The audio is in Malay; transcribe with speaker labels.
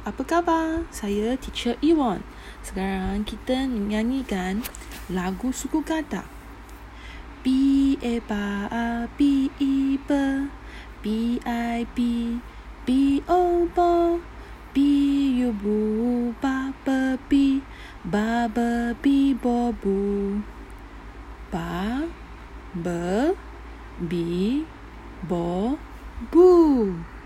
Speaker 1: apa khabar? Saya Teacher Iwan. Sekarang kita nyanyikan lagu suku kata. B A B A B E B B I B B O B B U B ba B A B B ba A B B bu O B B bo B B B B B B U